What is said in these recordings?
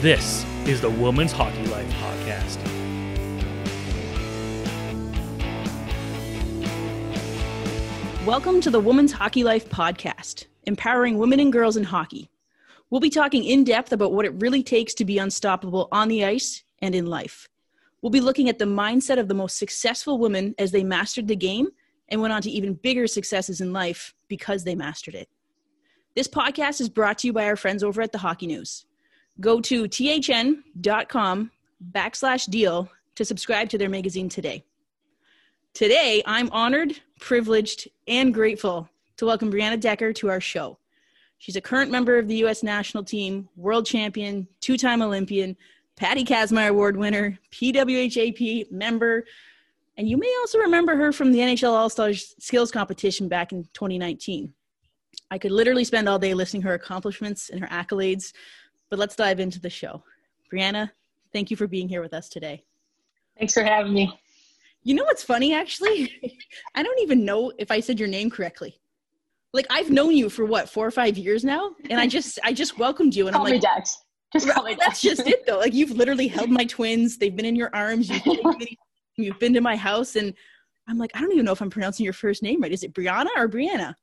This is the Women's Hockey Life Podcast. Welcome to the Women's Hockey Life Podcast, empowering women and girls in hockey. We'll be talking in depth about what it really takes to be unstoppable on the ice and in life. We'll be looking at the mindset of the most successful women as they mastered the game and went on to even bigger successes in life because they mastered it. This podcast is brought to you by our friends over at the Hockey News. Go to thn.com backslash deal to subscribe to their magazine today. Today, I'm honored, privileged, and grateful to welcome Brianna Decker to our show. She's a current member of the U.S. national team, world champion, two time Olympian, Patty Kazmaier Award winner, PWHPA member, and you may also remember her from the NHL All Stars skills competition back in 2019. I could literally spend all day listing her accomplishments and her accolades, but let's dive into the show. Brianna, thank you for being here with us today. Thanks for having me. You know what's funny, actually? I don't even know if I said your name correctly. Like I've known you for what four or five years now, and I just I just welcomed you, and call I'm like, Dex. Just call me Dex. That's just it, though. Like you've literally held my twins; they've been in your arms. You've, you've been to my house, and I'm like, I don't even know if I'm pronouncing your first name right. Is it Brianna or Brianna?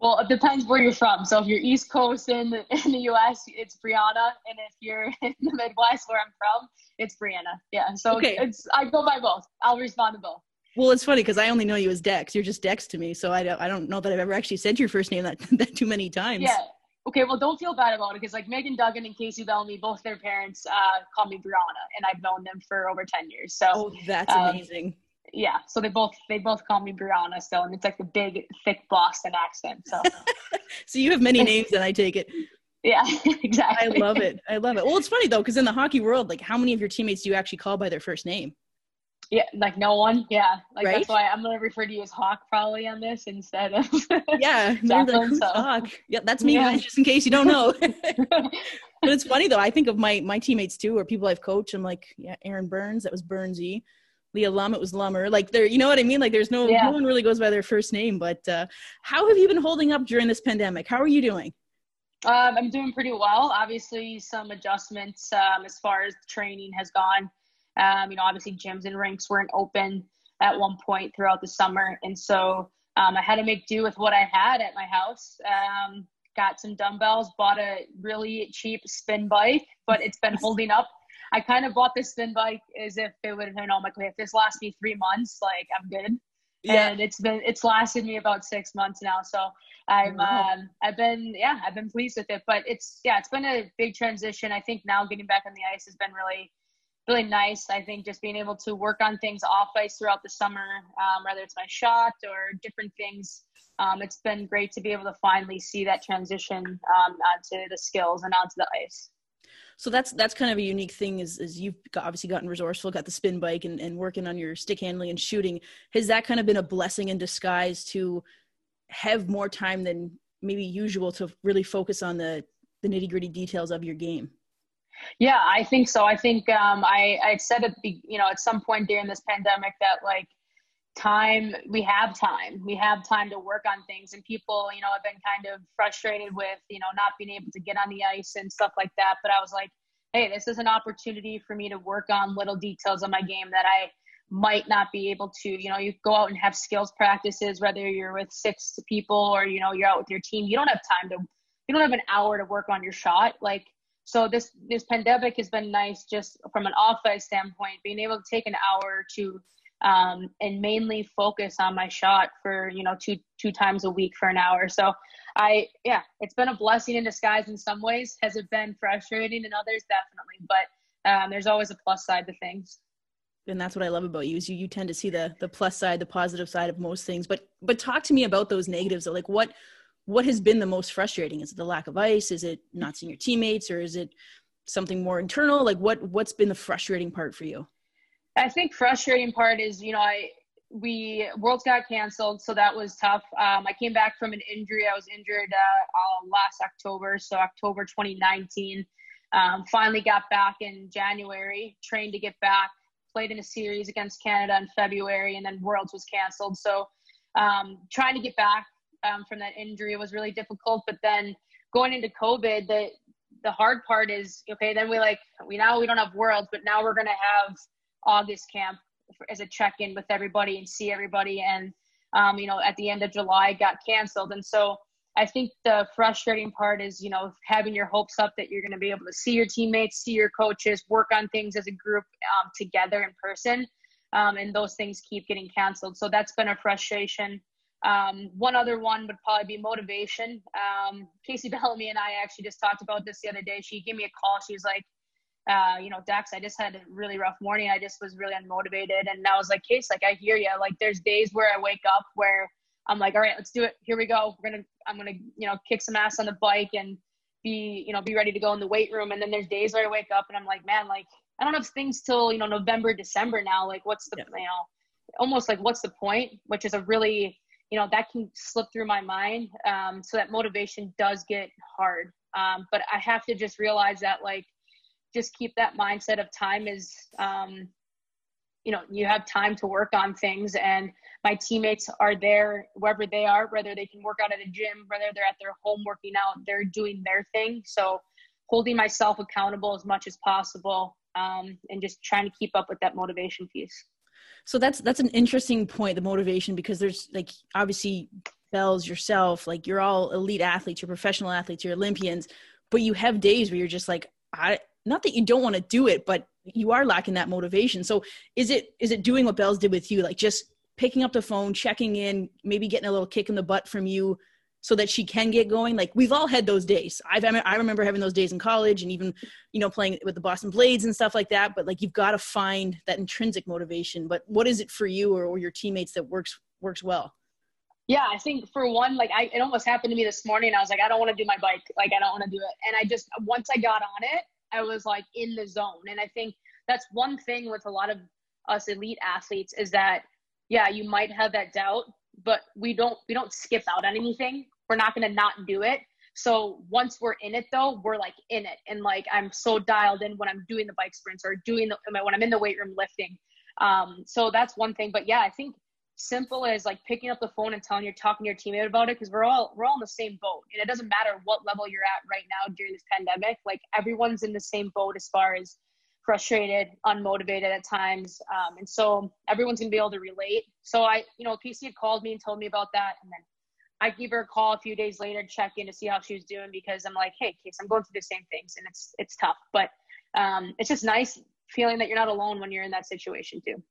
Well, it depends where you're from. So if you're East Coast in the, in the U.S., it's Brianna, and if you're in the Midwest, where I'm from, it's Brianna. Yeah. So okay. it's I go by both. I'll respond to both. Well, it's funny because I only know you as Dex. You're just Dex to me, so I don't I don't know that I've ever actually said your first name that that too many times. Yeah. Okay. Well, don't feel bad about it because like Megan Duggan and Kacey Bellamy, both their parents uh, call me Brianna, and I've known them for over ten years. So oh, that's um, amazing yeah, so they both they both call me Brianna still, and it's like the big thick Boston accent. So, so you have many names, and I take it. Yeah, exactly. I love it. I love it. Well, it's funny though, because in the hockey world, like, how many of your teammates do you actually call by their first name? Yeah, like no one. Yeah, like right? that's why I'm gonna refer to you as Hawk probably on this instead of. yeah, Jacqueline, like, so. Hawk. Yeah, that's me, yeah. Just in case you don't know. but it's funny though. I think of my my teammates too, or people I've coached. I'm like, yeah, Aaron Burns. That was Burnsy. Leah Lum, it was Lummer. Like there, you know what I mean? Like there's no yeah. no one really goes by their first name. But uh, how have you been holding up during this pandemic? How are you doing? Um, I'm doing pretty well. Obviously, some adjustments um, as far as training has gone. Um, you know, obviously gyms and rinks weren't open at one point throughout the summer, and so um, I had to make do with what I had at my house. Um, got some dumbbells, bought a really cheap spin bike, but it's been holding up I kind of bought this spin bike as if it would, you know, I'm like, if this lasts me three months, like I'm good. Yeah. And it's been, it's lasted me about six months now. So I'm, wow. um, I've been, yeah, I've been pleased with it, but it's, yeah, it's been a big transition. I think now getting back on the ice has been really, really nice. I think just being able to work on things off ice throughout the summer, um, whether it's my shot or different things. Um, it's been great to be able to finally see that transition um, onto the skills and onto the ice so that's that's kind of a unique thing is, is you've obviously gotten resourceful got the spin bike and, and working on your stick handling and shooting. Has that kind of been a blessing in disguise to have more time than maybe usual to really focus on the the nitty gritty details of your game? Yeah i think so. I think um, i i said at the you know at some point during this pandemic that like time we have time. We have time to work on things. And people you know have been kind of frustrated with you know not being able to get on the ice and stuff like that. But i was like hey this is an opportunity for me to work on little details of my game that i might not be able to you know you go out and have skills practices whether you're with six people or you know you're out with your team you don't have time to you don't have an hour to work on your shot. Like so this this pandemic has been nice just from an off ice standpoint being able to take an hour to um, and mainly focus on my shot for you know two two times a week for an hour. So I yeah, it's been a blessing in disguise in some ways. Has it been frustrating in others? Definitely, but um, there's always a plus side to things. And that's what I love about you is you, you tend to see the the plus side, the positive side of most things. But but talk to me about those negatives. Like what what has been the most frustrating? Is it the lack of ice? Is it not seeing your teammates, or is it something more internal? Like what what's been the frustrating part for you? I think frustrating part is, you know, I we Worlds got canceled, so that was tough. Um, I came back from an injury. I was injured uh, uh, last October, so October 2019. Um, finally got back in January, trained to get back, played in a series against Canada in February, and then Worlds was canceled. So um, trying to get back um, from that injury was really difficult. But then going into COVID, the the hard part is okay. Then we like we now we don't have worlds, but now we're gonna have August camp as a check-in with everybody and see everybody. And um, you know, at the end of July, got canceled, and so I think the frustrating part is, you know, having your hopes up that you're going to be able to see your teammates, see your coaches, work on things as a group um, together in person. Um, and those things keep getting canceled. So that's been a frustration. Um, one other one would probably be motivation. Um, Kacey Bellamy and I actually just talked about this the other day. She gave me a call. She was like, uh, you know, Dax, I just had a really rough morning. I just was really unmotivated. And I was like, Case, like, I hear you. Like, there's days where I wake up where I'm like, all right, let's do it. Here we go. We're gonna, I'm gonna, you know, kick some ass on the bike and be, you know, be ready to go in the weight room. And then there's days where I wake up and I'm like, man, like I don't have things till you know November, December now. Like, what's the, yeah. you know, almost like what's the point? Which is a really, you know, that can slip through my mind. Um, so that motivation does get hard. Um, but I have to just realize that like, just keep that mindset of time is, um, you know, you have time to work on things and my teammates are there wherever they are, whether they can work out at a gym, whether they're at their home working out, they're doing their thing. So holding myself accountable as much as possible um, and just trying to keep up with that motivation piece. So that's that's an interesting point, the motivation, because there's like obviously Bells yourself, like you're all elite athletes, you're professional athletes, you're Olympians, but you have days where you're just like, I not that you don't want to do it, but you are lacking that motivation. So is it is it doing what Bells did with you, like just picking up the phone, checking in, maybe getting a little kick in the butt from you so that she can get going. Like we've all had those days. I've, I remember having those days in college and even, you know, playing with the Boston Blades and stuff like that. But like, you've got to find that intrinsic motivation. But what is it for you or, or your teammates that works, works well? Yeah, I think for one, like I, it almost happened to me this morning. I was like, I don't want to do my bike. Like, I don't want to do it. And I just, once I got on it, I was like in the zone. And I think that's one thing with a lot of us elite athletes is that yeah, you might have that doubt, but we don't we don't skip out on anything. We're not going to not do it. So once we're in it though, we're like in it. And like I'm so dialed in when I'm doing the bike sprints or doing the when I'm in the weight room lifting. Um, so that's one thing. But yeah, I think simple as like picking up the phone and telling your talking to your teammate about it because we're all we're all in the same boat and it doesn't matter what level you're at right now during this pandemic like everyone's in the same boat as far as frustrated, unmotivated at times. Um, and so everyone's gonna be able to relate. So I, you know, Kacey had called me and told me about that. And then I gave her a call a few days later check in to see how she was doing because I'm like, hey, Case, I'm going through the same things and it's it's tough. But um, it's just nice feeling that you're not alone when you're in that situation too.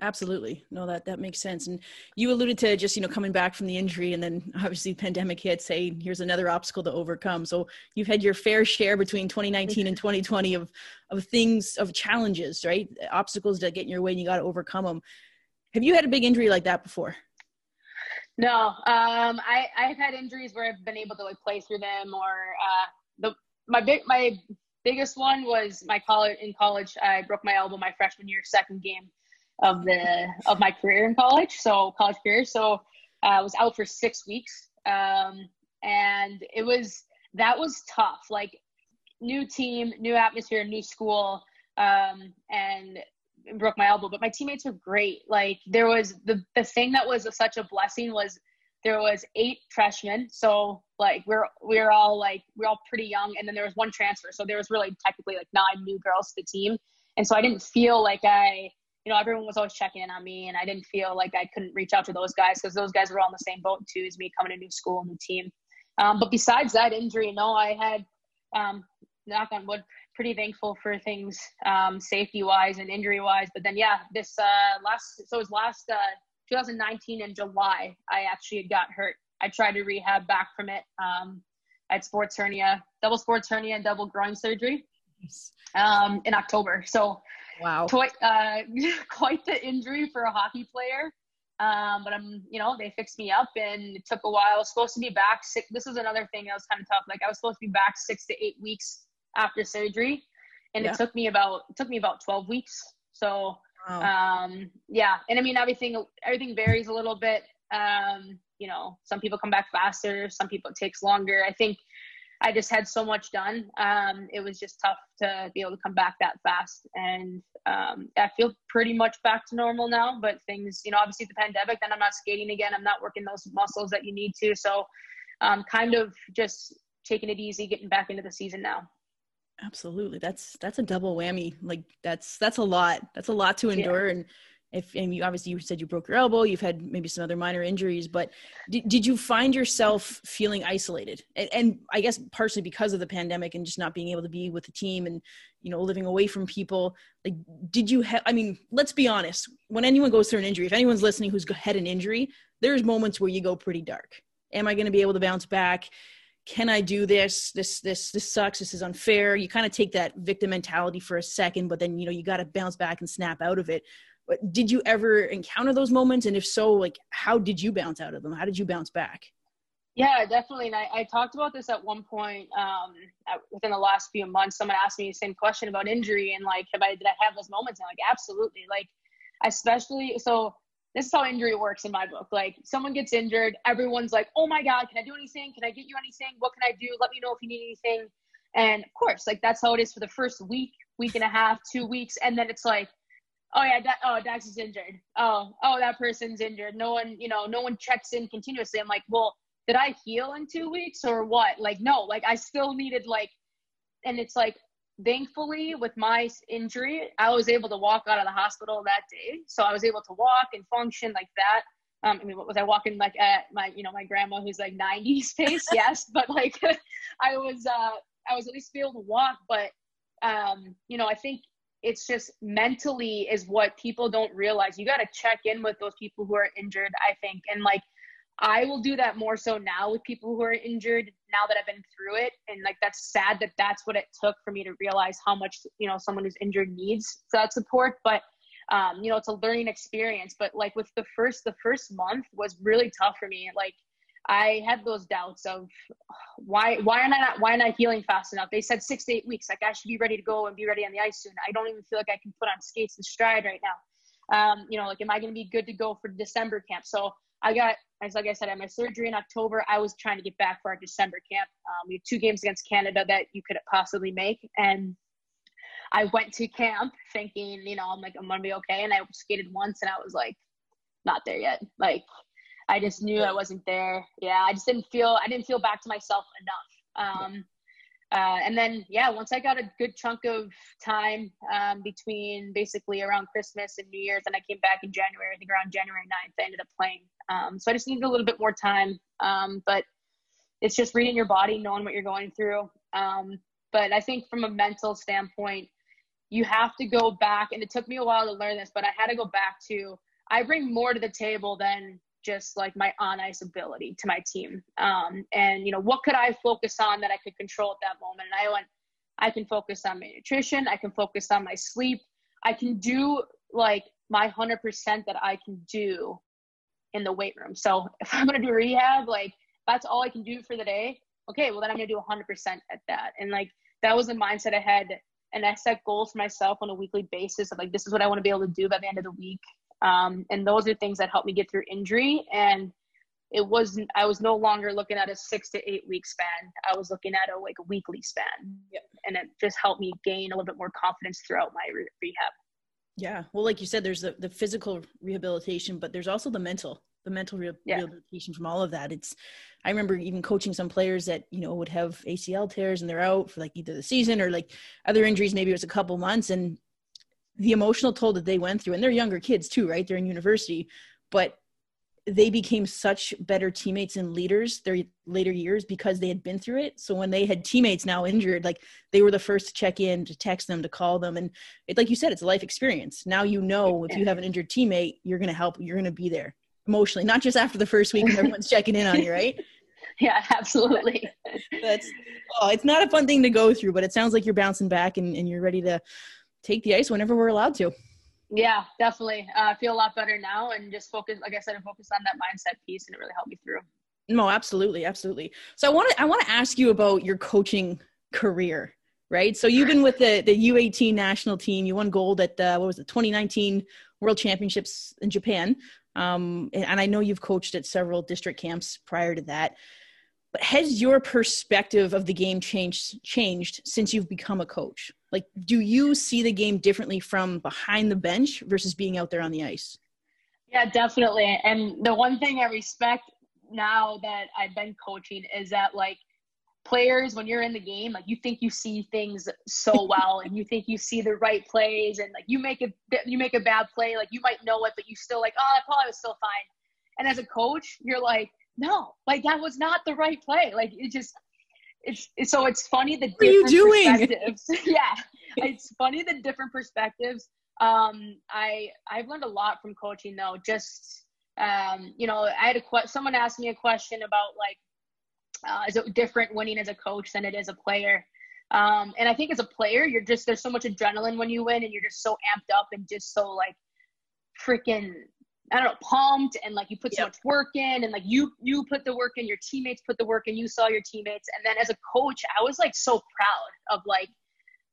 Absolutely. No, that, that makes sense. And you alluded to just, you know, coming back from the injury and then obviously pandemic hit, say, here's another obstacle to overcome. So you've had your fair share between 2019 and 2020 of, of things, of challenges, right? Obstacles that get in your way and you got to overcome them. Have you had a big injury like that before? No, um, I, I've had injuries where I've been able to like play through them or, uh, the, my big, my biggest one was my college in college. I broke my elbow my freshman year, second game of the of my career in college, so college career. So uh, I was out for six weeks, um, and it was that was tough. Like new team, new atmosphere, new school, um, and broke my elbow. But my teammates were great. Like there was the the thing that was a, such a blessing was there was eight freshmen so like we're we're all like we're all pretty young and then there was one transfer so there was really technically like nine new girls to the team and so i didn't feel like i you know, everyone was always checking in on me, and I didn't feel like I couldn't reach out to those guys because those guys were all in the same boat too as me coming to new school, new team. Um, but besides that injury, no, I had, um, knock on wood, pretty thankful for things um, safety wise and injury wise. But then, yeah, this uh, last, so it was last uh, 2019 in July, I actually had got hurt. I tried to rehab back from it. Um, I had sports hernia, double sports hernia, and double groin surgery um, in October. So Wow. Quite, uh, quite the injury for a hockey player. Um, but I'm, you know, they fixed me up and it took a while. I was supposed to be back six. This was another thing that was kind of tough. Like I was supposed to be back six to eight weeks after surgery. And yeah. it took me about, it took me about 12 weeks. So, wow. um, yeah. And I mean, everything, everything varies a little bit. Um, you know, some people come back faster. Some people it takes longer. I think I just had so much done. Um, it was just tough to be able to come back that fast. And um, I feel pretty much back to normal now. But things, you know, obviously the pandemic, then I'm not skating again. I'm not working those muscles that you need to. So um, kind of just taking it easy, getting back into the season now. Absolutely. That's that's a double whammy. Like that's that's a lot. That's a lot to endure yeah. and if and you obviously you said you broke your elbow you've had maybe some other minor injuries but did, did you find yourself feeling isolated and, and, i guess partially because of the pandemic and just not being able to be with the team and you know living away from people like did you have i mean let's be honest when anyone goes through an injury if anyone's listening who's had an injury there's moments where you go pretty dark am i going to be able to bounce back can I do this? This this this sucks. This is unfair. You kind of take that victim mentality for a second, but then you know you got to bounce back and snap out of it. But did you ever encounter those moments? And if so, like how did you bounce out of them? How did you bounce back? Yeah, definitely. And I, I talked about this at one point um, at, within the last few months. Someone asked me the same question about injury and like, have I did I have those moments? And like, absolutely. Like, especially so this is how injury works in my book. Like someone gets injured, everyone's like, "Oh my god, can I do anything? Can I get you anything? What can I do? Let me know if you need anything." And of course, like that's how it is for the first week, week and a half, two weeks, and then it's like, "Oh yeah, da- oh Dax is injured. Oh oh that person's injured. No one, you know, no one checks in continuously." I'm like, "Well, did I heal in two weeks or what?" Like no, like I still needed like, and it's like thankfully with my injury i was able to walk out of the hospital that day so i was able to walk and function like that um, I mean, was I walking like at my, you know, my grandma who's like 90s pace? yes, but like I was, uh, I was at least able to walk. But, um, you know, I think it's just mentally is what people don't realize. You got to check in with those people who are injured. I think, and like I will do that more so now with people who are injured now that I've been through it. And like, that's sad that that's what it took for me to realize how much, you know, someone who's injured needs that support. But, um, you know, it's a learning experience. But like with the first, the first month was really tough for me. Like, I had those doubts of why why am I not why am I healing fast enough? They said six to eight weeks. Like I should be ready to go and be ready on the ice soon. I don't even feel like I can put on skates and stride right now. Um, you know, like am I going to be good to go for December camp? So I got, as like I said, I had my surgery in October. I was trying to get back for our December camp. Um, we had two games against Canada that you could possibly make, and I went to camp thinking, you know, I'm like, I'm gonna be okay. And I skated once, and I was like, not there yet. Like, I just knew I wasn't there. Yeah, I just didn't feel, I didn't feel back to myself enough. Um, uh, and then, yeah, once I got a good chunk of time um, between basically around Christmas and New Year's, and I came back in January, I think around January 9th, I ended up playing. Um, so I just needed a little bit more time. Um, but it's just reading your body, knowing what you're going through. Um, but I think from a mental standpoint, you have to go back, and it took me a while to learn this, but I had to go back to I bring more to the table than just like my on ice ability to my team. Um, and you know, what could I focus on that I could control at that moment? And I went, I can focus on my nutrition. I can focus on my sleep. I can do like my hundred percent that I can do in the weight room. So if I'm gonna do rehab, like that's all I can do for the day. Okay, well then I'm gonna do hundred percent at that. And like that was the mindset I had. And I set goals for myself on a weekly basis of like this is what I want to be able to do by the end of the week. Um, and those are things that helped me get through injury. And it wasn't, I was no longer looking at a six to eight week span. I was looking at a like a weekly span. Yep. And it just helped me gain a little bit more confidence throughout my re- rehab. Yeah. Well, like you said, there's the, the physical rehabilitation, but there's also the mental, the mental re- yeah. rehabilitation from all of that. It's, I remember even coaching some players that, you know, would have ACL tears and they're out for like either the season or like other injuries. Maybe it was a couple months and the emotional toll that they went through and they're younger kids too right? They're in university but they became such better teammates and leaders their later years because they had been through it. So when they had teammates now injured like they were the first to check in to text them to call them. And it like you said it's a life experience. Now you know if you have an injured teammate you're going to help you're going to be there emotionally not just after the first week and everyone's checking in on you right? Yeah absolutely. That's oh it's not a fun thing to go through but it sounds like you're bouncing back and, and you're ready to take the ice whenever we're allowed to. Yeah, definitely. Uh, I feel a lot better now and just focus, like I said, and focus on that mindset piece and it really helped me through. No, absolutely. Absolutely. So I want to, I want to ask you about your coaching career, right? So you've been with the, the U18 national team. You won gold at the, what was it, 2019 World Championships in Japan. Um, and I know you've coached at several district camps prior to that but has your perspective of the game changed changed since you've become a coach? Like do you see the game differently from behind the bench versus being out there on the ice? Yeah definitely. And the one thing i respect now that i've been coaching is that like players when you're in the game like you think you see things so well and you think you see the right plays and like you make a you make a bad play like you might know it but you still like oh that probably was still fine. And as a coach you're like no like that was not the right play. Like it just it's, it's so it's funny the what are you doing? perspectives. Yeah it's funny the different perspectives. Um i i've learned a lot from coaching though. Just um you know i had a question someone asked me a question about like uh, is it different winning as a coach than it is a player? Um, and I think as a player, you're just there's so much adrenaline when you win, and you're just so amped up and just so like freaking I don't know pumped, and like you put so yep. much work in, and like you you put the work in, your teammates put the work in, you saw your teammates, and then as a coach, I was like so proud of like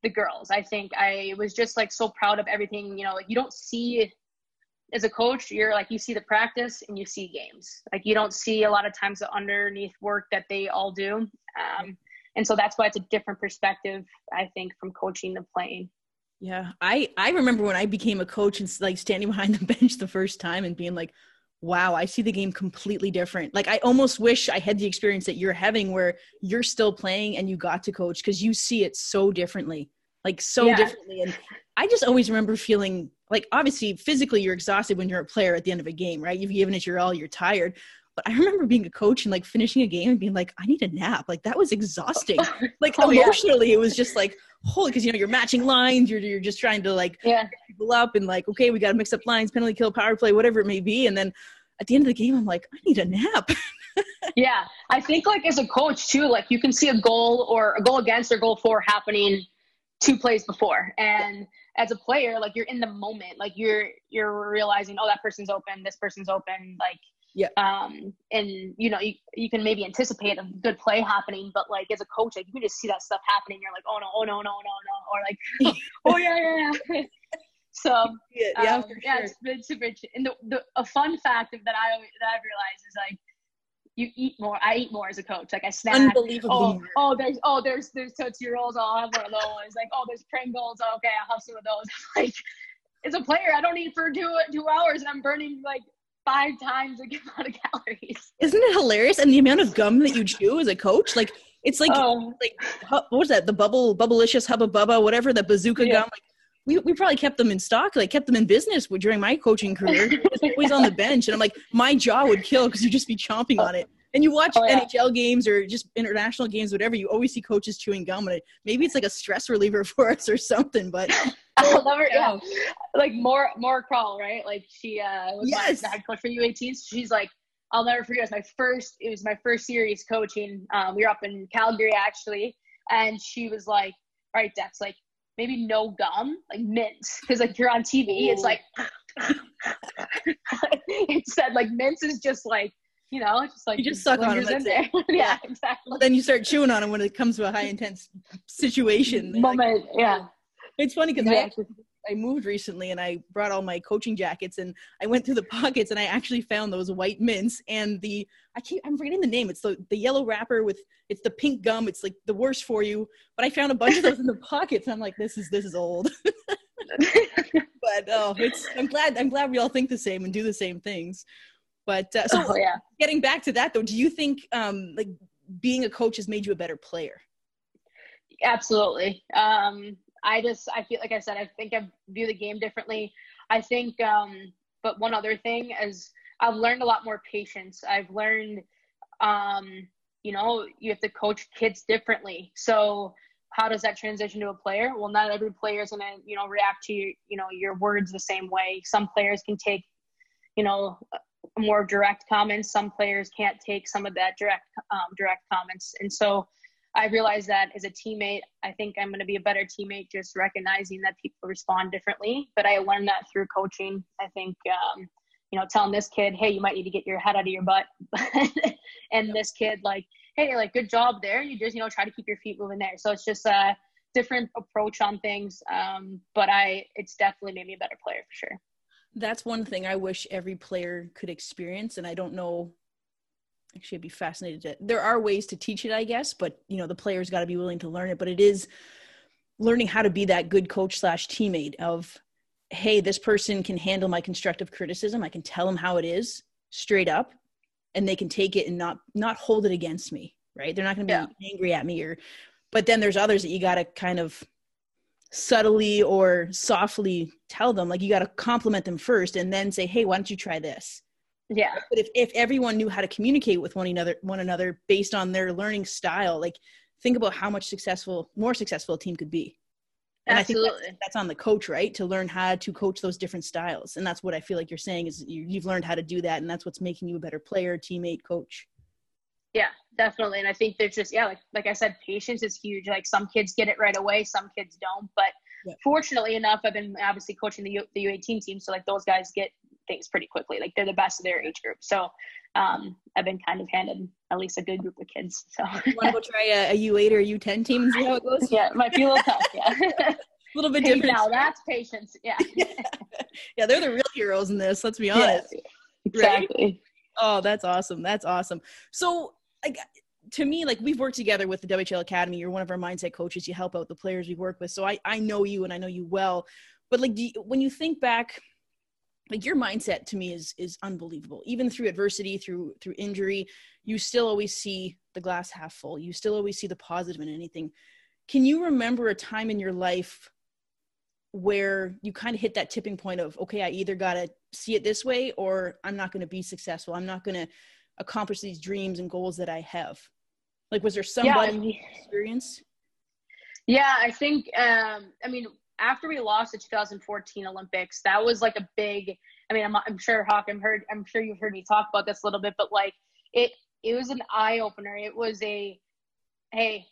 the girls. I think I was just like so proud of everything. You know, like you don't see as a coach, you're like you see the practice and you see games. Like you don't see a lot of times the underneath work that they all do. Um, and so that's why it's a different perspective, I think, from coaching to playing. Yeah, I I remember when I became a coach and like standing behind the bench the first time and being like, "Wow, I see the game completely different." Like I almost wish I had the experience that you're having, where you're still playing and you got to coach because you see it so differently, like so yeah. differently. And I just always remember feeling like obviously physically you're exhausted when you're a player at the end of a game, right? You've given it your all, you're tired. But I remember being a coach and like finishing a game and being like, I need a nap. Like that was exhausting. Oh, like oh, emotionally, yeah. it was just like, holy, because you know you're matching lines, you're you're just trying to like yeah. people up and like, okay, we got to mix up lines, penalty kill, power play, whatever it may be, and then at the end of the game, I'm like, I need a nap. yeah, I think like as a coach too, like you can see a goal or a goal against or goal for happening two plays before, and as a player, like you're in the moment, like you're you're realizing, oh, that person's open, this person's open, like yeah. Um, and you know, you, you can maybe anticipate a good play happening, but like as a coach, like you can just see that stuff happening. You're like, oh no, oh no, no, no, no, or like, oh yeah, yeah, yeah. so yeah, yeah, um, sure. yeah, it's, it's super. And the, the a fun fact that I that I've realized is like you eat more. I eat more as a coach. Like I snack. Unbelievable. Oh, oh, there's oh there's there's Tootsie Rolls. I'll have one of those. Like oh there's Pringles. Okay, I'll have some of those. like as a player, I don't eat for two two hours, and I'm burning like five times the amount of calories. Isn't it hilarious? And the amount of gum that you chew as a coach, like it's like oh. like what was that? The bubble bubblicious hubba bubba whatever the bazooka yeah. gum. Like, we, we probably kept them in stock, like kept them in business during my coaching career. always on the bench, and I'm like, my jaw would kill because you'd just be chomping on it. And you watch oh, yeah. NHL games or just international games, whatever. You always see coaches chewing gum, and it, maybe it's like a stress reliever for us or something. But I'll never, yeah, like more Maura Crowell, right? Like she uh, was yes. my head coach for U18. She's like, I'll never forget. It was my first. It was my first series coaching. Um, we were up in Calgary actually, and she was like, "All right, Dex, like maybe no gum, like mints, because like you're on TV, Ooh. it's like it said like mints is just like you know, just like you just suck on them. there. yeah, exactly. Well, then you start chewing on them when it comes to a high intense situation. Moment, like, yeah. It's funny because. I, I moved recently and I brought all my coaching jackets and I went through the pockets and I actually found those white mints and the I keep I'm forgetting the name. It's the the yellow wrapper with it's the pink gum. It's like the worst for you. But I found a bunch of those in the pockets and I'm like, this is this is old. but oh, it's I'm glad I'm glad we all think the same and do the same things. But uh, so oh, yeah. getting back to that though, do you think um, like being a coach has made you a better player? Absolutely. Um, I just I feel like I said I think I view the game differently. I think um but one other thing is I've learned a lot more patience. I've learned um you know, you have to coach kids differently. So how does that transition to a player? Well, not every player is gonna, you know, react to your, you know your words the same way. Some players can take, you know, more direct comments. Some players can't take some of that direct um, direct comments, and so I realized that as a teammate, I think I'm going to be a better teammate just recognizing that people respond differently. But I learned that through coaching. I think, um, you know, telling this kid, hey, you might need to get your head out of your butt. and this kid, like, hey, like, good job there. You just, you know, try to keep your feet moving there. So it's just a different approach on things. Um, but I, it's definitely made me a better player for sure. That's one thing I wish every player could experience. And I don't know actually I'd be fascinated to there are ways to teach it i guess but you know the player's got to be willing to learn it but it is learning how to be that good coach slash teammate of hey this person can handle my constructive criticism i can tell them how it is straight up and they can take it and not not hold it against me right? They're not going to be yeah. angry at me or but then there's others that you got to kind of subtly or softly tell them like you got to compliment them first and then say, "Hey, why don't you try this?" Yeah. But if if everyone knew how to communicate with one another one another based on their learning style, like think about how much successful more successful a team could be. And Absolutely. I think that's, that's, on the coach, right? To learn how to coach those different styles. And that's what I feel like you're saying is you, you've learned how to do that. And that's what's making you a better player, teammate, coach. Yeah, definitely. And I think there's just, yeah, like, like I said, patience is huge. Like some kids get it right away, some kids don't. But yeah. fortunately enough, I've been obviously coaching the, U, the U18 team. So like those guys get things pretty quickly. Like they're the best of their age group. So um, I've been kind of handed at least a good group of kids. So want to go try a a U8 or U10 team and see how it goes? yeah, it might be a little tough. Yeah. a little bit different. Now that's patience. Yeah. yeah, they're the real heroes in this. Let's be honest. Yeah, exactly. Right? Oh, that's awesome. That's awesome. So, like, to me, like we've worked together with the WHL Academy. You're one of our mindset coaches. You help out the players we work with. So I, I know you and I know you well. But like, you, when you think back like your mindset to me is is unbelievable. Even through adversity through through injury you still always see the glass half full. You still always see the positive in anything. Can you remember a time in your life where you kind of hit that tipping point of okay i either got to see it this way or i'm not going to be successful. I'm not going to accomplish these dreams and goals that i have? Like was there somebody yeah, experience? Yeah i think um i mean after we lost the 2014 Olympics, that was like a big. I mean, I'm, I'm sure Hawk, I'm heard, I'm sure you've heard me talk about this a little bit, but like it, it was an eye opener. It was a, hey,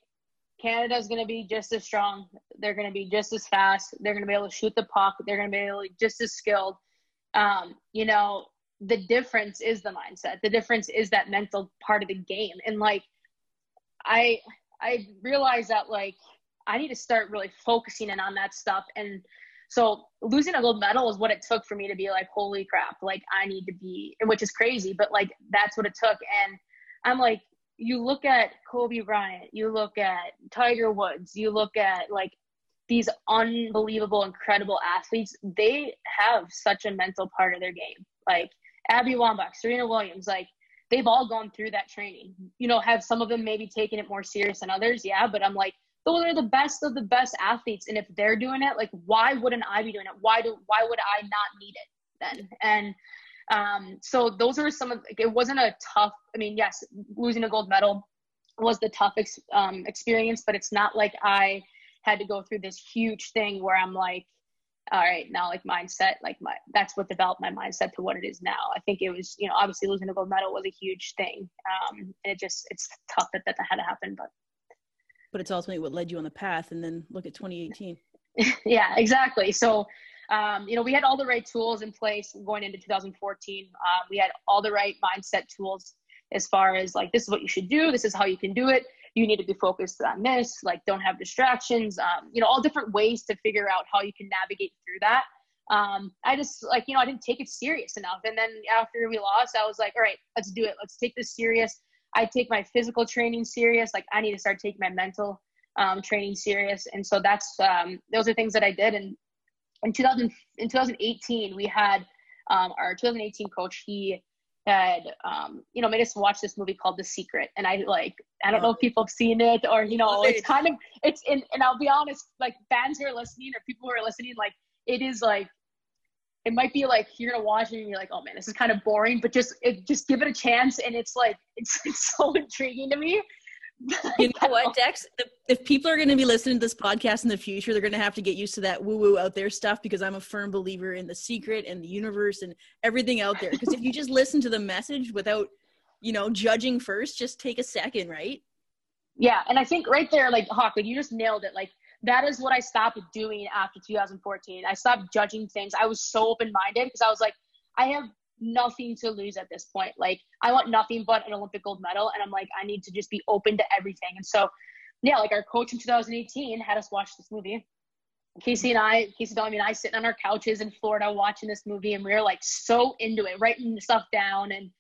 Canada's going to be just as strong. They're going to be just as fast. They're going to be able to shoot the puck. They're going to be able just as skilled. Um, you know, the difference is the mindset. The difference is that mental part of the game. And like, I, I realized that like I need to start really focusing in on that stuff. And so losing a gold medal is what it took for me to be like, holy crap, like I need to be, which is crazy, but like that's what it took. And I'm like, you look at Kobe Bryant, you look at Tiger Woods, you look at like these unbelievable, incredible athletes. They have such a mental part of their game. Like Abby Wambach, Serena Williams, like they've all gone through that training. You know, have some of them maybe taken it more serious than others? Yeah, but I'm like, those are the best of the best athletes and if they're doing it like why wouldn't i be doing it? Why do why would i not need it then? And um so those are some of like, it wasn't a tough i mean yes losing a gold medal was the tough ex, um, experience but it's not like i had to go through this huge thing where i'm like all right now like mindset like my that's what developed my mindset to what it is now. I think it was you know obviously losing a gold medal was a huge thing um and it just it's tough that that had to happen but but it's ultimately what led you on the path and then look at 2018 yeah exactly. So um, you know we had all the right tools in place going into 2014 uh, we had all the right mindset tools as far as like this is what you should do this is how you can do it you need to be focused on this like don't have distractions um, you know all different ways to figure out how you can navigate through that. Um, i just like you know i didn't take it serious enough and then after we lost i was like all right let's do it. Let's take this serious I take my physical training serious. Like I need to start taking my mental um, training serious. And so that's um, those are things that I did. And in 2000 in 2018, we had um, our 2018 coach. He had um, you know made us watch this movie called The Secret, and I like I don't know if people have seen it or you know it's kind of it's in and I'll be honest, like fans who are listening or people who are listening, like it is like it might be like you're gonna watch it and you're like, oh man, this is kind of boring, but just it, just give it a chance, and it's like it's, it's so intriguing to me. you know what, Dex? If people are going to be listening to this podcast in the future, they're going to have to get used to that woo woo out there stuff because I'm a firm believer in the secret and the universe and everything out there. Because if you just listen to the message without, you know, judging first, just take a second, right? Yeah, and I think right there, like Hawk, like you just nailed it. Like that is what I stopped doing after 2014. I stopped judging things. I was so open minded because I was like, I have nothing to lose at this point. Like, I want nothing but an Olympic gold medal. And I'm like, I need to just be open to everything. And so, yeah, like our coach in 2018 had us watch this movie. Kacey and I, Kacey Bellamy and I sitting on our couches in Florida watching this movie, and we were like so into it, writing stuff down and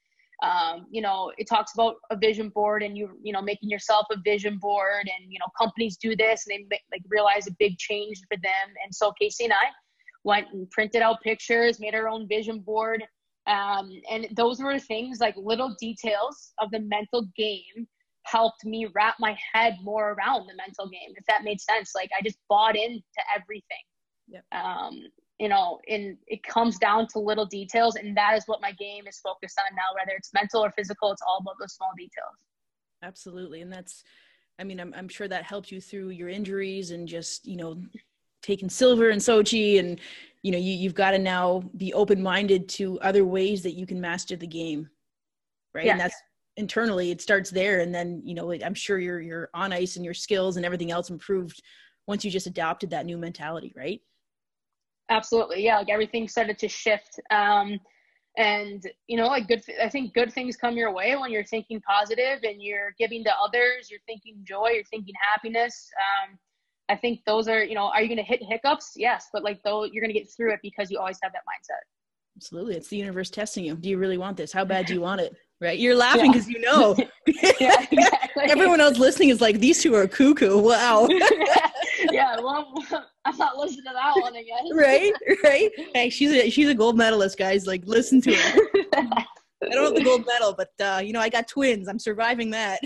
um, you know it talks about a vision board and you you know making yourself a vision board and you know companies do this and they make, like realize a big change for them and so Kacey and i went and printed out pictures made our own vision board um, and those were things like little details of the mental game helped me wrap my head more around the mental game, if that made sense. Like I just bought into everything. Yep. Um, you know, and it comes down to little details, and that is what my game is focused on now. Whether it's mental or physical, it's all about those small details. Absolutely, and that's, I mean, I'm I'm sure that helped you through your injuries and just you know, taking silver in Sochi, and you know, you you've got to now be open minded to other ways that you can master the game, right? Yeah. And that's internally it starts there, and then you know, I'm sure your your on ice and your skills and everything else improved once you just adopted that new mentality, right? Absolutely, yeah. Like everything started to shift. Um, and you know, like good. I think good things come your way when you're thinking positive and you're giving to others. You're thinking joy. You're thinking happiness. Um, I think those are, you know, are you going to hit hiccups? Yes, but like though you're going to get through it because you always have that mindset. Absolutely, it's the universe testing you. Do you really want this? How bad do you want it? Right? You're laughing because you know. yeah. Everyone else listening is like, these two are cuckoo. Wow. Yeah, well, I'm not listening to that one again. right, right. Hey, she's a she's a gold medalist, guys. Like, listen to her. I don't have the gold medal, but uh, you know, I got twins. I'm surviving that.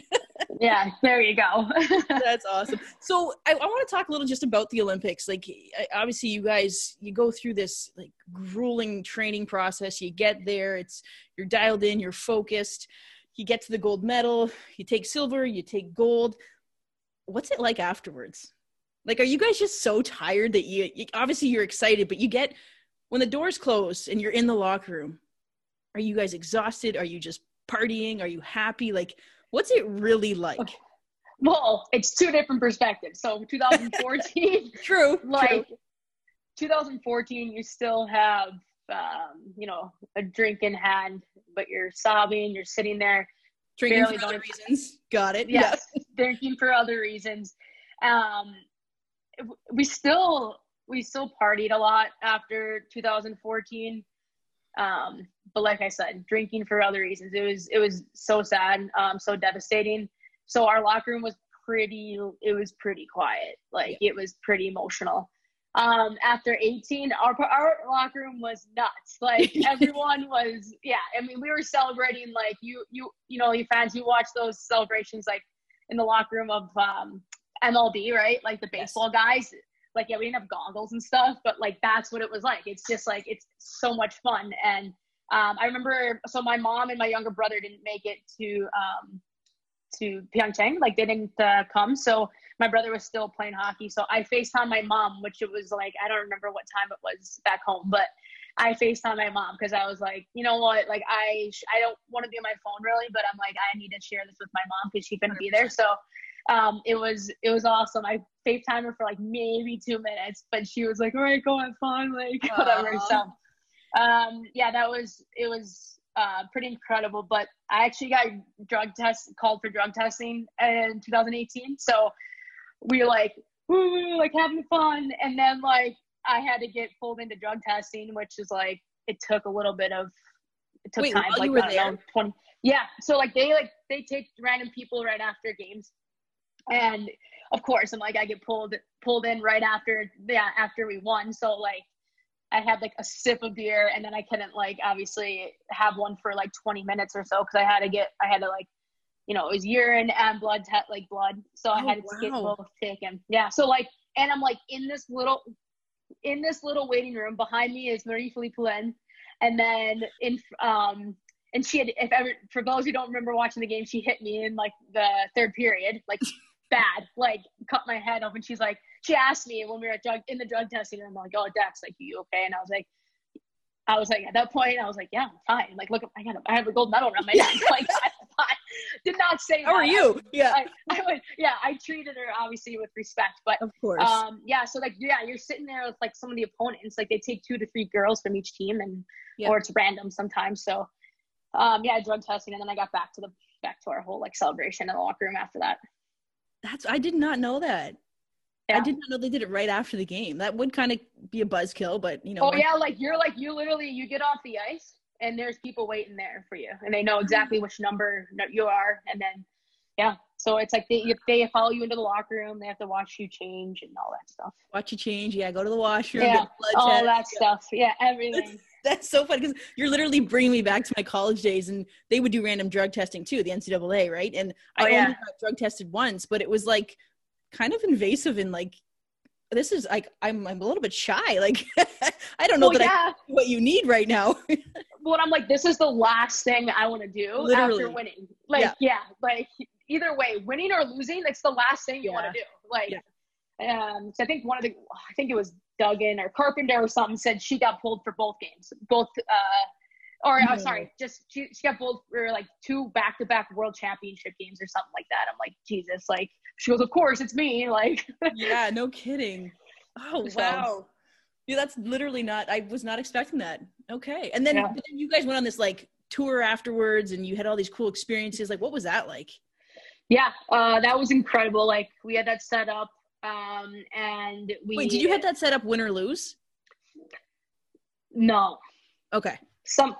yeah, there you go. That's awesome. So I, I want to talk a little just about the Olympics. Like, I- obviously, you guys you go through this like grueling training process. You get there. It's you're dialed in. You're focused. You get to the gold medal. You take silver. You take gold. What's it like afterwards? Like, are you guys just so tired that you, you obviously you're excited, but you get when the doors close and you're in the locker room? Are you guys exhausted? Are you just partying? Are you happy? Like, what's it really like? well, it's two different perspectives. So 2014, True. like true. 2014, you still have, um, you know, a drink in hand, but you're sobbing, you're sitting there. Drinking for other reasons. Got it. Yes, drinking for other reasons. Um, we still we still partied a lot after 2014. Um, but like I said, drinking for other reasons. It was it was so sad, um, so devastating. So our locker room was pretty. It was pretty quiet. Like it was pretty emotional. Um, after 18, our our locker room was nuts. Like everyone was, yeah. I mean, we were celebrating like you you you know, you fans. You watch those celebrations like in the locker room of um, MLB, right? Like the Yes. baseball guys. Like yeah, we didn't have goggles and stuff, but like that's what it was like. It's just like it's so much fun. And um, I remember, so my mom and my younger brother didn't make it to um, to Pyeongchang, like they didn't uh, come. So my brother was still playing hockey. So I FaceTime my mom, which it was like I don't remember what time it was back home, but I FaceTime my mom because I was like, you know what, like I sh- I don't want to be on my phone really, but I'm like I need to share this with my mom because she couldn't be there. So um, it was it was awesome. I FaceTime her for like maybe two minutes, but she was like, all right, go have fun, like whatever. So um, yeah, that was it was uh, pretty incredible. But I actually got drug test called for drug testing in 2018. So we were like, woo, like having fun, and then like I had to get pulled into drug testing, which is like it took a little bit of it took Wait, time. like you were don't know, 20, yeah. So like they like they take random people right after games, and of course I'm like I get pulled pulled in right after yeah after we won. So like I had like a sip of beer and then I couldn't like obviously have one for like 20 minutes or so because I had to get I had to like you know it was urine and blood te- like blood so I Oh, had to get wow. both taken yeah so like and I'm like in this little in this little waiting room behind me is Marie-Philip Poulin and then in um and she had if ever for those who don't remember watching the game she hit me in like the third period like bad like cut my head off and she's like she asked me when we were at drug in the drug testing room, I'm like, oh, Dex, like, you okay? And I was like, I was like, at that point, I was like, yeah, I'm fine. Like, look, I got, a, I have a gold medal around my neck. like, I'm fine. Did not say How that. are you? Yeah, I, I would, yeah, I treated her obviously with respect, but of course. um, yeah. So like, yeah, you're sitting there with like some of the opponents. Like, they take two to three girls from each team, and Yeah. or it's random sometimes. So, um, yeah, drug testing, and then I got back to the back to our whole like celebration in the locker room after that. That's I did not know that. I did not know they did it right after the game. That would kind of be a buzzkill, but you know. Oh yeah, like you're like you literally you get off the ice and there's people waiting there for you and they know exactly which number you are and then yeah, so it's like they they follow you into the locker room. They have to watch you change and all that stuff. Watch you change. Yeah, go to the washroom. Yeah, all test. that stuff. Yeah, everything. That's so funny because you're literally bringing me back to my college days, and they would do random drug testing too, the NCAA, right? And I Oh, yeah. only got drug tested once, but it was like kind of invasive and like this is like I'm I'm a little bit shy. Like I don't know well, that I yeah. have what you need right now. Well, I'm like, this is the last thing I want to do Literally. after winning. Like, Yeah. yeah. like either way, winning or losing, it's the last thing you want to do. Like, um, so I think one of the, I think it was Duggan or Carpenter or something said she got pulled for both games, both, uh, or I'm No. sorry, just she, she got pulled for like two back-to-back world championship games or something like that. I'm like, Jesus, like she goes, of course it's me. Like, yeah, no kidding. Oh So- wow. Yeah, that's literally not. I was not expecting that. Okay, and then, Yeah. then you guys went on this like tour afterwards, and you had all these cool experiences. Like, what was that like? yeah, uh, that was incredible. Like we had that set up, um, and we. Wait, did you have that set up win or lose? No, Okay. some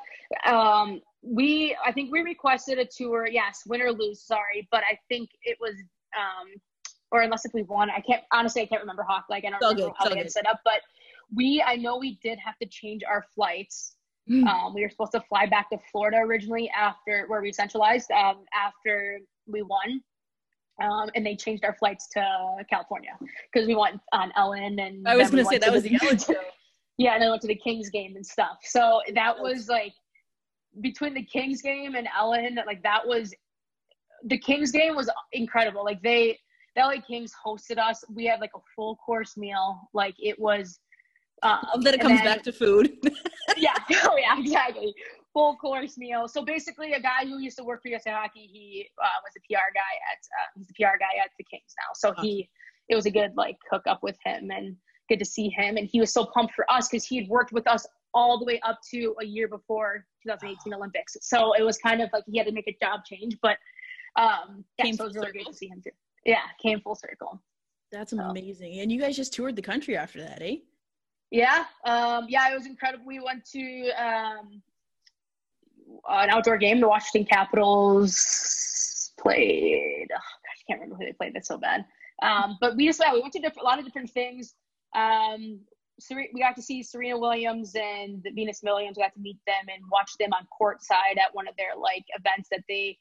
um we i think we requested a tour yes win or lose sorry but i think it was um or unless if we won i can't honestly i can't remember hawk like i don't all remember good, how all had set up but we i know we did have to change our flights Mm. um we were supposed to fly back to florida originally after where we centralized um after we won um, and they changed our flights to California because we went on Ellen and I was gonna say that was the Ellen show. yeah, and I went to the Kings game and stuff. So that was like between the Kings game and Ellen, like that was the Kings game was incredible. Like they the LA Kings hosted us. We had like a full course meal. Like it was um, that it comes then- back to food. yeah, oh yeah, exactly. Full course meal. So basically, a guy who used to work for USA Hockey, he uh, was a PR guy at uh, he's the PR guy at the Kings now. So he, it was a good like hook up with him and good to see him. And he was so pumped for us because he had worked with us all the way up to a year before 2018 Olympics. So it was kind of like he had to make a job change, but um, yeah, Came so it was full really great circle. to see him too. Yeah, came full circle. That's So. amazing. And you guys just toured the country after that, eh? Yeah, um, yeah, it was incredible. We went to um, an outdoor game. The Washington Capitals played. Oh, gosh, I can't remember who they played. That's so bad. Um, but we just yeah, we went to a lot of different things. Um, Sere- we got to see Serena Williams and Venus Williams. We got to meet them and watch them on court side at one of their like events that they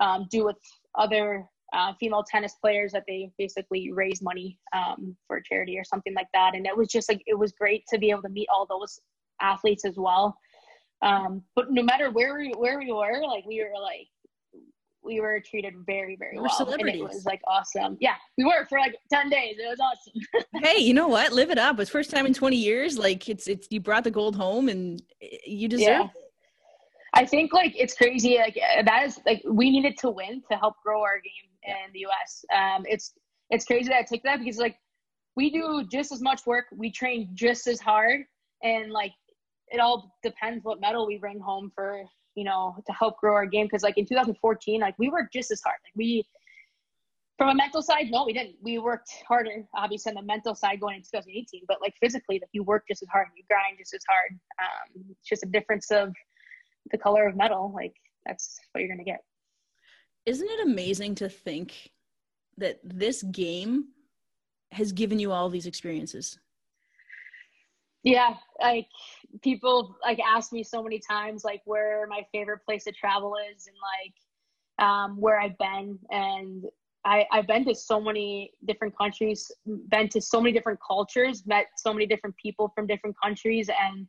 um, do with other uh, female tennis players that they basically raise money um, for charity or something like that. And it was just like it was great to be able to meet all those athletes as well. Um, but no matter where we where we were, like we were like we were treated very very We were well, and celebrities. it was like awesome. Yeah, we were for like ten days. It was awesome. hey, you know what? Live it up. It's first time in 20 years. Like it's it's you brought the gold home and you deserve Yeah. it. I think like it's crazy. Like that is like we needed to win to help grow our game in the U.S. Um, it's it's crazy that I took that because like we do just as much work, we train just as hard, and like it all depends what medal we bring home for you know to help grow our game. Because like in 2014, like we worked just as hard. Like we from a mental side, no, we didn't. We worked harder, obviously, on the mental side going into 2018. But like physically, like you work just as hard, you grind just as hard. Um, it's just a difference of the color of medal. Like that's what you're gonna get. Isn't it amazing to think that this game has given you all these experiences? Yeah, like people like ask me so many times like where my favorite place to travel is and like um, where I've been and I, I've been to so many different countries, been to so many different cultures, met so many different people from different countries, and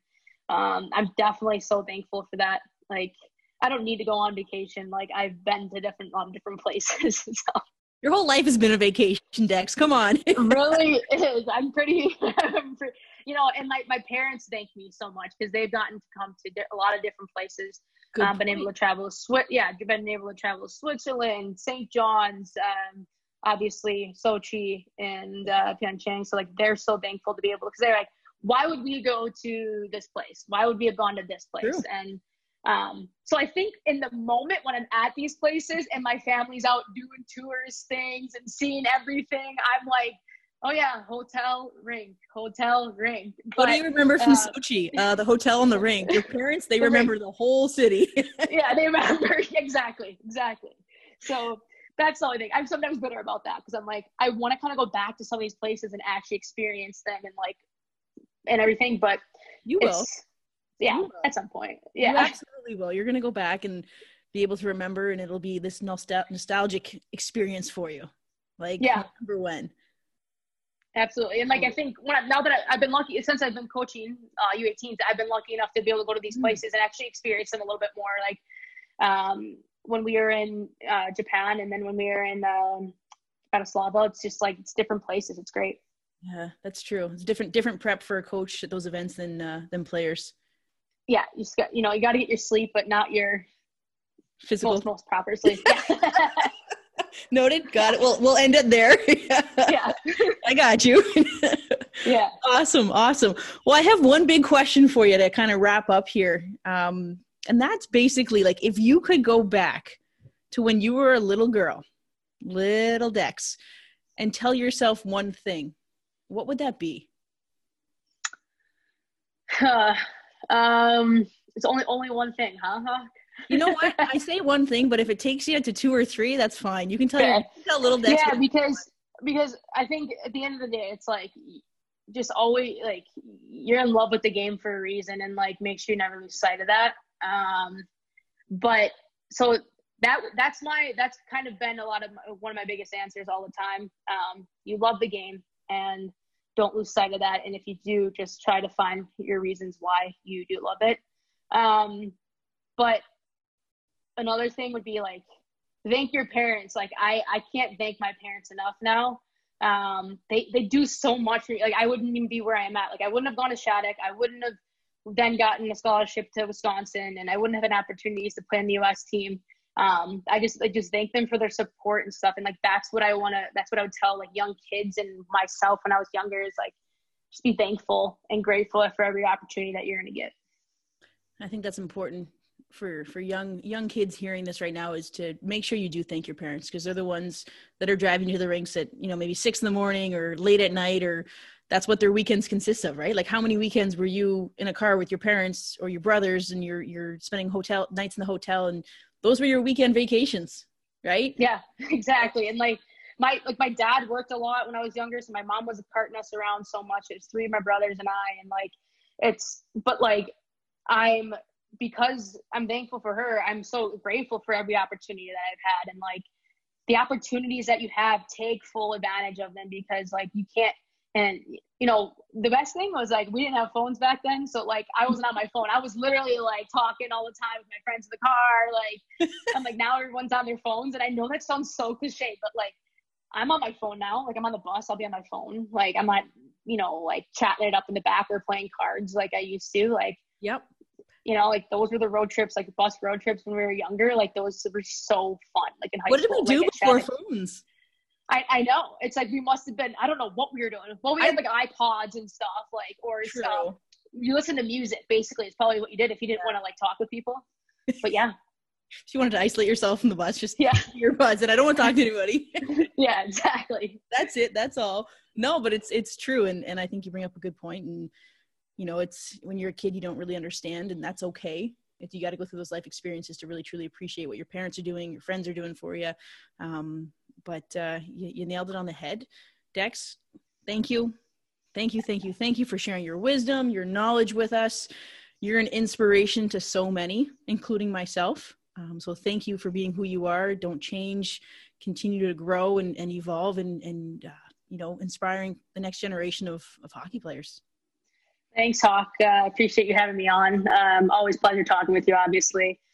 um, I'm definitely so thankful for that. Like, I don't need to go on vacation. Like, I've been to different, um, different places. so Your whole life has been a vacation, Dex. Come on. it really is. I'm pretty, I'm pre- you know, and my, my parents thank me so much because they've gotten to come to a lot of different places. Good um, been able to travel to yeah, been able to travel to Switzerland, St. John's, um, obviously Sochi and uh, Pyeongchang. So like they're so thankful to be able because they're like, why would we go to this place? Why would we have gone to this place? True. And um, so I think in the moment when I'm at these places and my family's out doing tours, things, and seeing everything, I'm like, oh yeah, hotel ring, hotel ring. what do But- you remember from uh, Sochi? Uh, the hotel and the rink. Your parents, they The remember the whole city. yeah, they remember exactly, exactly. So that's the only thing. I'm sometimes bitter about that because I'm like, I want to kind of go back to some of these places and actually experience them and like and everything. But you will. Yeah, at some point. Yeah, you absolutely will. You're gonna go back and be able to remember, and it'll be this nostal- nostalgic experience for you. Like, yeah, remember when? Absolutely, and like I think when I, now that I, have been lucky since I've been coaching uh, U18s, I've been lucky enough to be able to go to these mm. places and actually experience them a little bit more. Like um, when we were in uh, Japan, and then when we were in um, Bratislava, it's just like it's different places. It's great. Yeah, that's true. It's different different prep for a coach at those events than uh, than players. Yeah, you just got you know you got to get your sleep, but not your physical most, most proper sleep. Noted. Got it. We'll we'll end it there. yeah. I got you. yeah. Awesome. Awesome. Well, I have one big question for you to kind of wrap up here. Um, and that's basically like if you could go back to when you were a little girl, little Dex, and tell yourself one thing, what would that be? Uh, um, it's only only one thing, huh? you know what? I say one thing, but if it takes you to two or three, that's fine. You can tell yeah. you tell little Dex. Yeah, because because I think at the end of the day, it's like just always like you're in love with the game for a reason, and like make sure you never lose sight of that. Um, but so that that's my that's kind of been a lot of my, one of my biggest answers all the time. Um, you love the game and don't lose sight of that. And if you do, just try to find your reasons why you do love it. Um, but another thing would be like thank your parents. Like I I can't thank my parents enough now. Um, they they do so much. Like I wouldn't even be where I am at. Like I wouldn't have gone to Shattuck. I wouldn't have then gotten a scholarship to Wisconsin, and I wouldn't have had opportunities to play in the U.S. team. Um, I just I just thank them for their support and stuff, and like that's what I want to. That's what I would tell like young kids and myself when I was younger is like just be thankful and grateful for every opportunity that you're to get. I think that's important for for young young kids hearing this right now is to make sure you do thank your parents because they're the ones that are driving you to the rinks at you know maybe six in the morning or late at night or that's what their weekends consist of right like how many weekends were you in a car with your parents or your brothers and you're you're spending hotel nights in the hotel and those were your weekend vacations right yeah exactly and like my like my dad worked a lot when i was younger so my mom was carting us around so much it's three of my brothers and i and like it's but like i'm because I'm thankful for her, I'm so grateful for every opportunity that I've had. And like the opportunities that you have, take full advantage of them because like you can't. And you know, the best thing was like we didn't have phones back then, so like I wasn't on my phone. I was literally like talking all the time with my friends in the car. Like I'm like now everyone's on their phones, and I know that sounds so cliche, but like I'm on my phone now. Like I'm on the bus, I'll be on my phone. Like I'm not, you know, like chatting it up in the back or playing cards like I used to. Like yep you know, like those were the road trips, like bus road trips when we were younger. Like those were so fun. Like in high what school. What did we do before phones? I, I know. It's like we must have been. I don't know what we were doing. Well, we had like iPods and stuff, like or True. stuff. You listen to music. Basically, it's probably what you did if you didn't yeah. want to like talk with people. But yeah. if you wanted to isolate yourself from the bus, just yeah, earbuds, and I don't want to talk to anybody. yeah, exactly. That's it. That's all. No, but it's it's true, and and I think you bring up a good point, and you know it's when you're a kid you don't really understand and that's okay if you got to go through those life experiences to really truly appreciate what your parents are doing your friends are doing for you um, but uh, you, you nailed it on the head dex thank you thank you thank you thank you for sharing your wisdom your knowledge with us you're an inspiration to so many including myself um, so thank you for being who you are don't change continue to grow and, and evolve and, and uh, you know inspiring the next generation of, of hockey players Thanks, Hawk. Uh, appreciate you having me on. Um, always pleasure talking with you, obviously.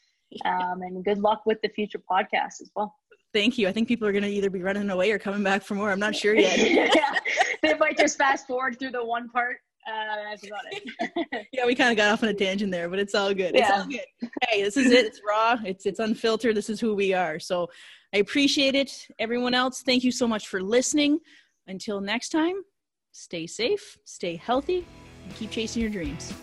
Um, and good luck with the future podcast as well. Thank you. I think people are going to either be running away or coming back for more. I'm not sure yet. yeah, they might just fast forward through the one part. Uh, that's about it. yeah, we kind of got off on a tangent there, but it's all good. It's all good. Hey, this is it. It's raw. It's it's unfiltered. This is who we are. So I appreciate it. Everyone else, thank you so much for listening. Until next time, stay safe, stay healthy, and keep chasing your dreams.